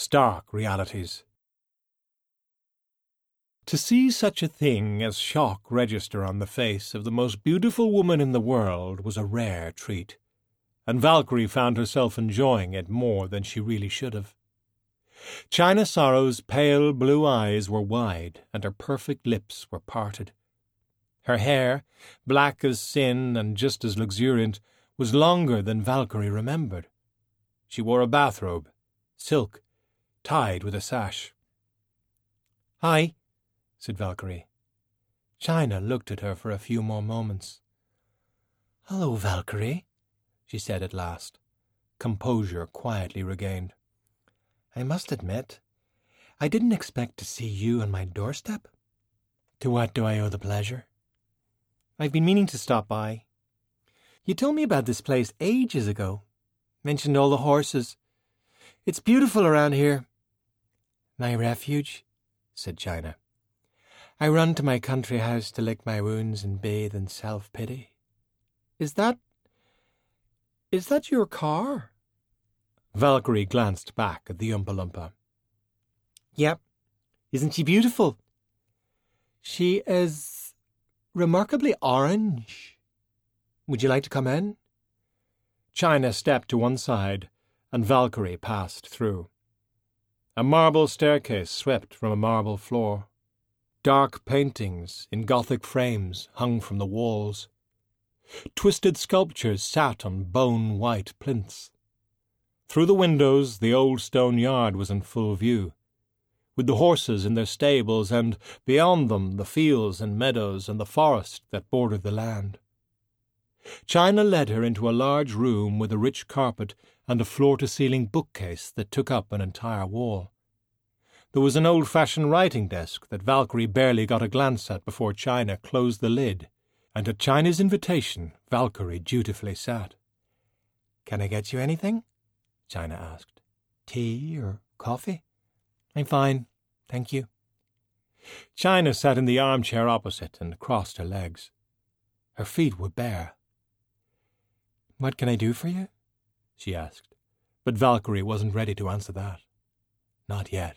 stark realities. To see such a thing as shock register on the face of the most beautiful woman in the world was a rare treat, and Valkyrie found herself enjoying it more than she really should have. China Sorrows' pale blue eyes were wide, and her perfect lips were parted. Her hair, black as sin and just as luxuriant, was longer than Valkyrie remembered. She wore a bathrobe, silk, tied with a sash. Hi, said Valkyrie. China looked at her for a few more moments. Hello, Valkyrie, she said at last, composure quietly regained. I must admit, I didn't expect to see you on my doorstep. To what do I owe the pleasure? I've been meaning to stop by. You told me about this place ages ago. Mentioned all the horses. It's beautiful around here. My refuge, said China. I run to my country house to lick my wounds and bathe in self pity. Is that. Is that your car? Valkyrie glanced back at the Oompa Loompa. Yep. Isn't she beautiful? She is remarkably orange. Would you like to come in? China stepped to one side, and Valkyrie passed through. A marble staircase swept from a marble floor. Dark paintings in Gothic frames hung from the walls. Twisted sculptures sat on bone white plinths. Through the windows, the old stone yard was in full view, with the horses in their stables, and beyond them the fields and meadows and the forest that bordered the land. China led her into a large room with a rich carpet and a floor to ceiling bookcase that took up an entire wall. There was an old fashioned writing desk that Valkyrie barely got a glance at before China closed the lid, and at China's invitation, Valkyrie dutifully sat. Can I get you anything? China asked. Tea or coffee? I'm fine, thank you. China sat in the armchair opposite and crossed her legs. Her feet were bare. What can I do for you? she asked, but Valkyrie wasn't ready to answer that. Not yet.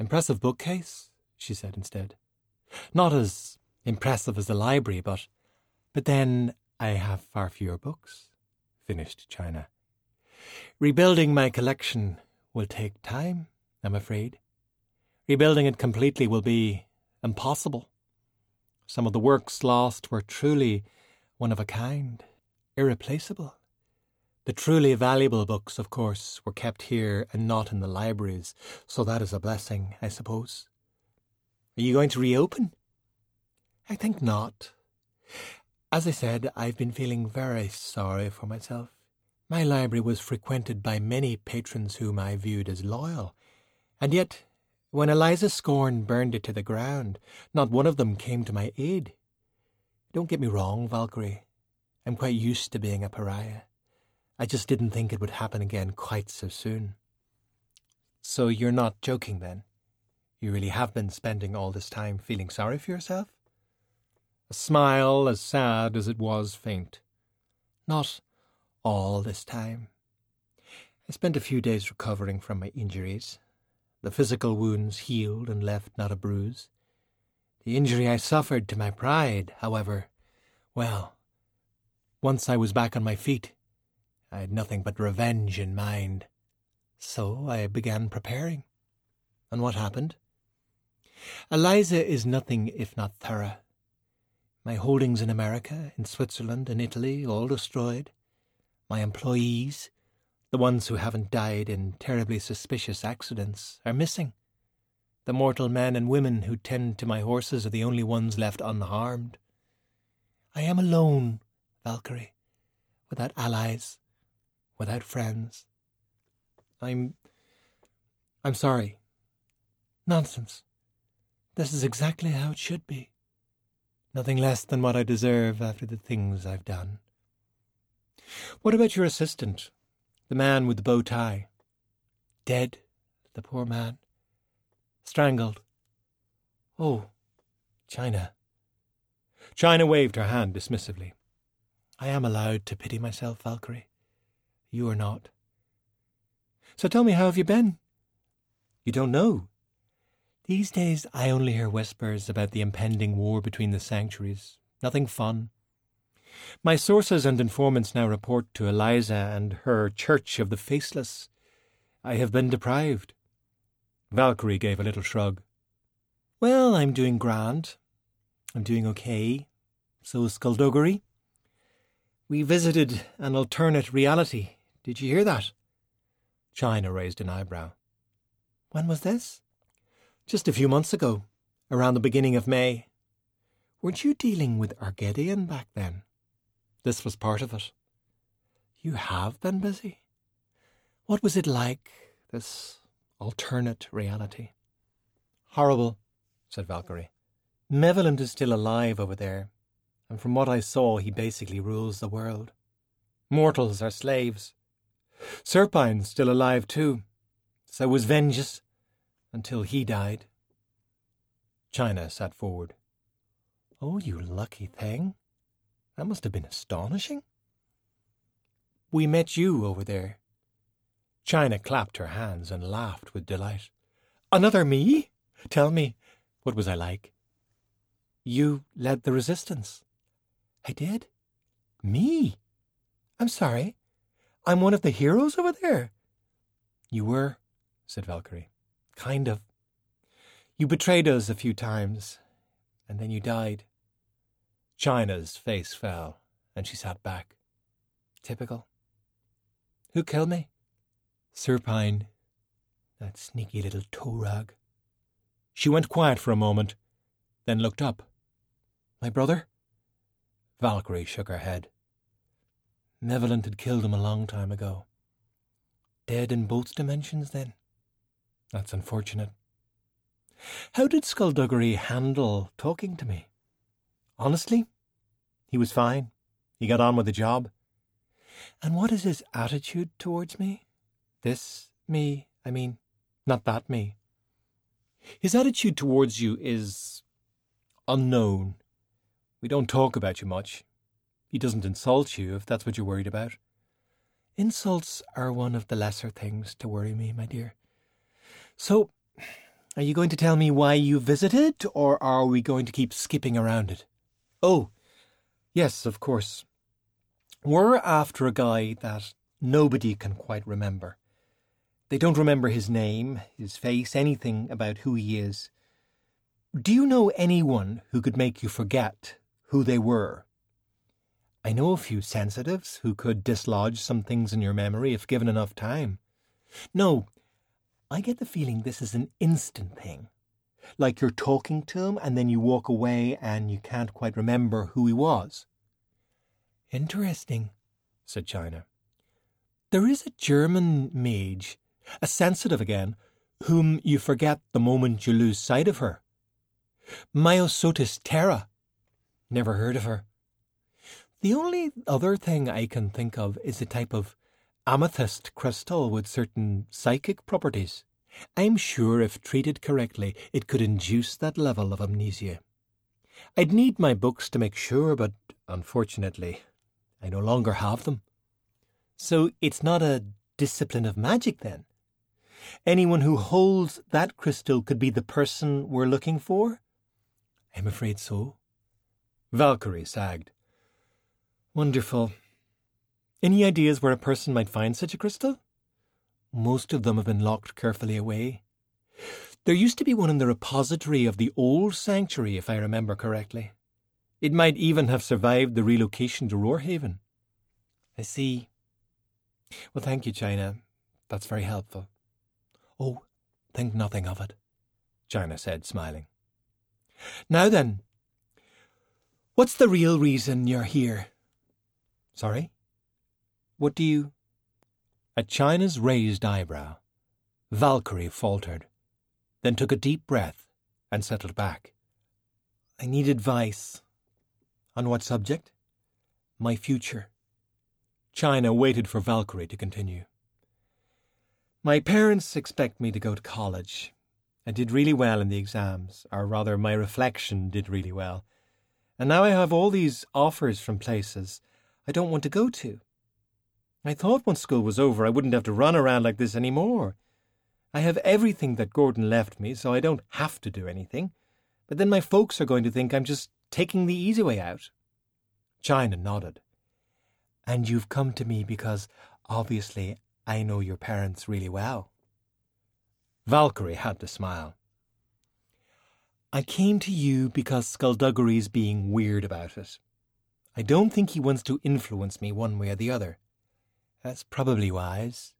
Impressive bookcase, she said instead. Not as impressive as the library, but. But then I have far fewer books, finished China. Rebuilding my collection will take time, I'm afraid. Rebuilding it completely will be impossible. Some of the works lost were truly one of a kind, irreplaceable. The truly valuable books, of course, were kept here and not in the libraries, so that is a blessing, I suppose. Are you going to reopen? I think not. As I said, I've been feeling very sorry for myself. My library was frequented by many patrons whom I viewed as loyal, and yet, when Eliza Scorn burned it to the ground, not one of them came to my aid. Don't get me wrong, Valkyrie. I'm quite used to being a pariah. I just didn't think it would happen again quite so soon. So you're not joking then? You really have been spending all this time feeling sorry for yourself? A smile as sad as it was faint. Not all this time. I spent a few days recovering from my injuries. The physical wounds healed and left not a bruise. The injury I suffered to my pride, however, well, once I was back on my feet, I had nothing but revenge in mind. So I began preparing. And what happened? Eliza is nothing if not thorough. My holdings in America, in Switzerland, in Italy, all destroyed my employees, the ones who haven't died in terribly suspicious accidents, are missing. The mortal men and women who tend to my horses are the only ones left unharmed. I am alone, Valkyrie, without allies, without friends. I'm. I'm sorry. Nonsense. This is exactly how it should be. Nothing less than what I deserve after the things I've done. What about your assistant, the man with the bow tie? Dead, the poor man. Strangled. Oh, China. China waved her hand dismissively. I am allowed to pity myself, Valkyrie. You are not. So tell me, how have you been? You don't know? These days I only hear whispers about the impending war between the sanctuaries. Nothing fun. My sources and informants now report to Eliza and her Church of the Faceless. I have been deprived. Valkyrie gave a little shrug. Well, I'm doing grand. I'm doing okay. So is Skulduggery. We visited an alternate reality. Did you hear that? China raised an eyebrow. When was this? Just a few months ago, around the beginning of May. Weren't you dealing with Argeddion back then? This was part of it. You have been busy. What was it like, this alternate reality? Horrible, said Valkyrie. Mevolent is still alive over there, and from what I saw, he basically rules the world. Mortals are slaves. Serpine's still alive too. So was Vengeous, until he died. China sat forward. Oh, you lucky thing. That must have been astonishing. We met you over there. China clapped her hands and laughed with delight. Another me? Tell me, what was I like? You led the resistance. I did? Me? I'm sorry. I'm one of the heroes over there. You were, said Valkyrie. Kind of. You betrayed us a few times, and then you died. China's face fell, and she sat back. Typical. Who killed me? Serpine. That sneaky little toe rag. She went quiet for a moment, then looked up. My brother? Valkyrie shook her head. Mevolent had killed him a long time ago. Dead in both dimensions, then? That's unfortunate. How did Skulduggery handle talking to me? Honestly, he was fine. He got on with the job. And what is his attitude towards me? This me, I mean, not that me. His attitude towards you is unknown. We don't talk about you much. He doesn't insult you if that's what you're worried about. Insults are one of the lesser things to worry me, my dear. So, are you going to tell me why you visited, or are we going to keep skipping around it? Oh, yes, of course. We're after a guy that nobody can quite remember. They don't remember his name, his face, anything about who he is. Do you know anyone who could make you forget who they were? I know a few sensitives who could dislodge some things in your memory if given enough time. No, I get the feeling this is an instant thing. Like you're talking to him and then you walk away and you can't quite remember who he was. Interesting, said China. There is a German mage a sensitive again, whom you forget the moment you lose sight of her. Myosotis terra. Never heard of her. The only other thing I can think of is a type of amethyst crystal with certain psychic properties. I'm sure if treated correctly, it could induce that level of amnesia. I'd need my books to make sure, but unfortunately, I no longer have them. So it's not a discipline of magic, then? Anyone who holds that crystal could be the person we're looking for? I'm afraid so. Valkyrie sagged. Wonderful. Any ideas where a person might find such a crystal? Most of them have been locked carefully away. There used to be one in the repository of the old sanctuary, if I remember correctly. It might even have survived the relocation to Roarhaven. I see. Well, thank you, China. That's very helpful. Oh, think nothing of it, China said, smiling. Now then, what's the real reason you're here? Sorry? What do you. At China's raised eyebrow, Valkyrie faltered, then took a deep breath and settled back. I need advice. On what subject? My future. China waited for Valkyrie to continue. My parents expect me to go to college. I did really well in the exams, or rather, my reflection did really well. And now I have all these offers from places I don't want to go to. I thought once school was over I wouldn't have to run around like this any more. I have everything that Gordon left me, so I don't have to do anything. But then my folks are going to think I'm just taking the easy way out. China nodded. And you've come to me because, obviously, I know your parents really well. Valkyrie had to smile. I came to you because Skulduggery's being weird about it. I don't think he wants to influence me one way or the other. That's probably wise.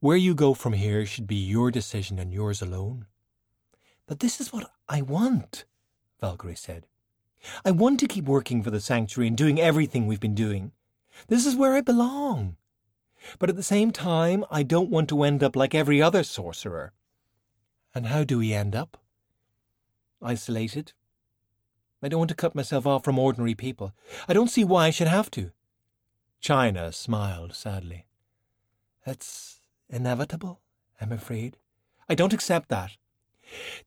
Where you go from here should be your decision and yours alone. But this is what I want, Valkyrie said. I want to keep working for the sanctuary and doing everything we've been doing. This is where I belong. But at the same time, I don't want to end up like every other sorcerer. And how do we end up? Isolated. I don't want to cut myself off from ordinary people. I don't see why I should have to. China smiled sadly. That's inevitable, I'm afraid. I don't accept that.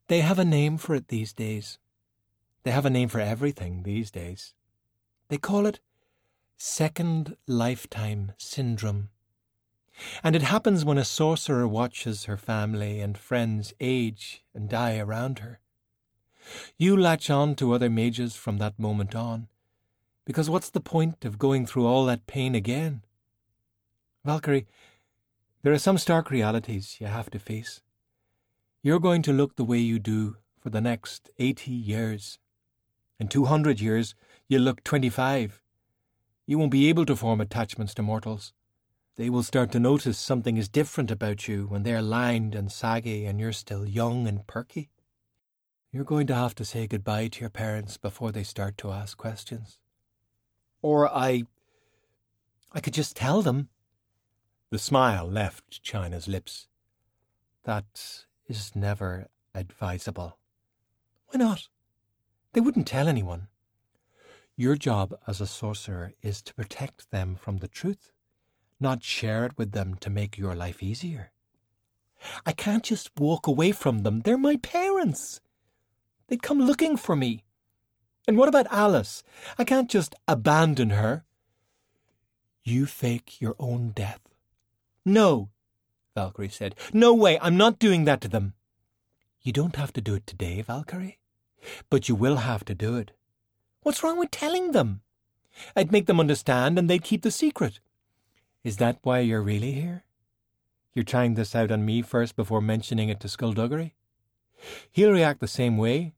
They have a name for it these days. They have a name for everything these days. They call it second lifetime syndrome. And it happens when a sorcerer watches her family and friends age and die around her. You latch on to other mages from that moment on, because what's the point of going through all that pain again? Valkyrie, there are some stark realities you have to face. You're going to look the way you do for the next eighty years. In two hundred years, you'll look twenty-five. You won't be able to form attachments to mortals. They will start to notice something is different about you when they're lined and saggy and you're still young and perky. You're going to have to say goodbye to your parents before they start to ask questions. Or I. I could just tell them. The smile left China's lips. That is never advisable. Why not? They wouldn't tell anyone. Your job as a sorcerer is to protect them from the truth, not share it with them to make your life easier. I can't just walk away from them. They're my parents. They'd come looking for me. And what about Alice? I can't just abandon her. You fake your own death. No, Valkyrie said. No way, I'm not doing that to them. You don't have to do it today, Valkyrie, but you will have to do it. What's wrong with telling them? I'd make them understand and they'd keep the secret. Is that why you're really here? You're trying this out on me first before mentioning it to Skulduggery? He'll react the same way.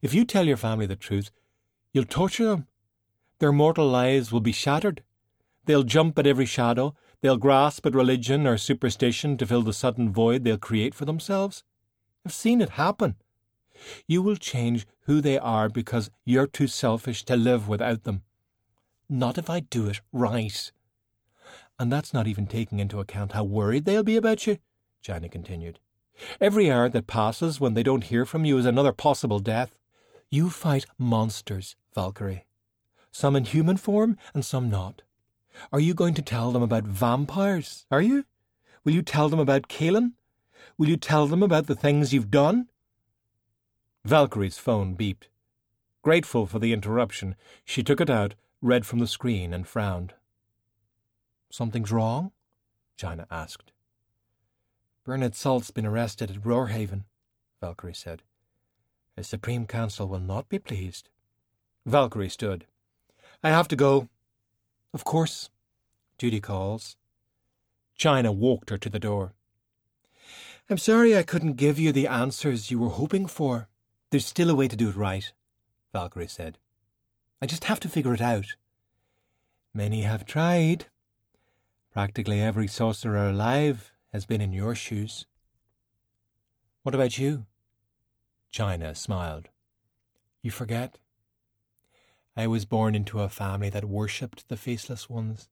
If you tell your family the truth, you'll torture them. Their mortal lives will be shattered. They'll jump at every shadow, They'll grasp at religion or superstition to fill the sudden void they'll create for themselves. I've seen it happen. You will change who they are because you're too selfish to live without them. Not if I do it right. And that's not even taking into account how worried they'll be about you, China continued. Every hour that passes when they don't hear from you is another possible death. You fight monsters, Valkyrie. Some in human form and some not. Are you going to tell them about vampires? Are you? Will you tell them about Caelan? Will you tell them about the things you've done? Valkyrie's phone beeped. Grateful for the interruption, she took it out, read from the screen, and frowned. Something's wrong? China asked. Bernard Salt's been arrested at Roarhaven, Valkyrie said. The Supreme Council will not be pleased. Valkyrie stood. I have to go. Of course. Judy calls. China walked her to the door. I'm sorry I couldn't give you the answers you were hoping for. There's still a way to do it right, Valkyrie said. I just have to figure it out. Many have tried. Practically every sorcerer alive has been in your shoes. What about you? China smiled. You forget. I was born into a family that worshipped the faceless ones.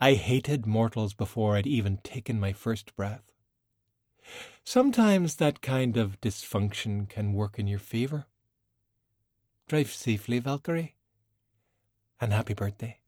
I hated mortals before I'd even taken my first breath. Sometimes that kind of dysfunction can work in your favour. Drive safely, Valkyrie, and happy birthday.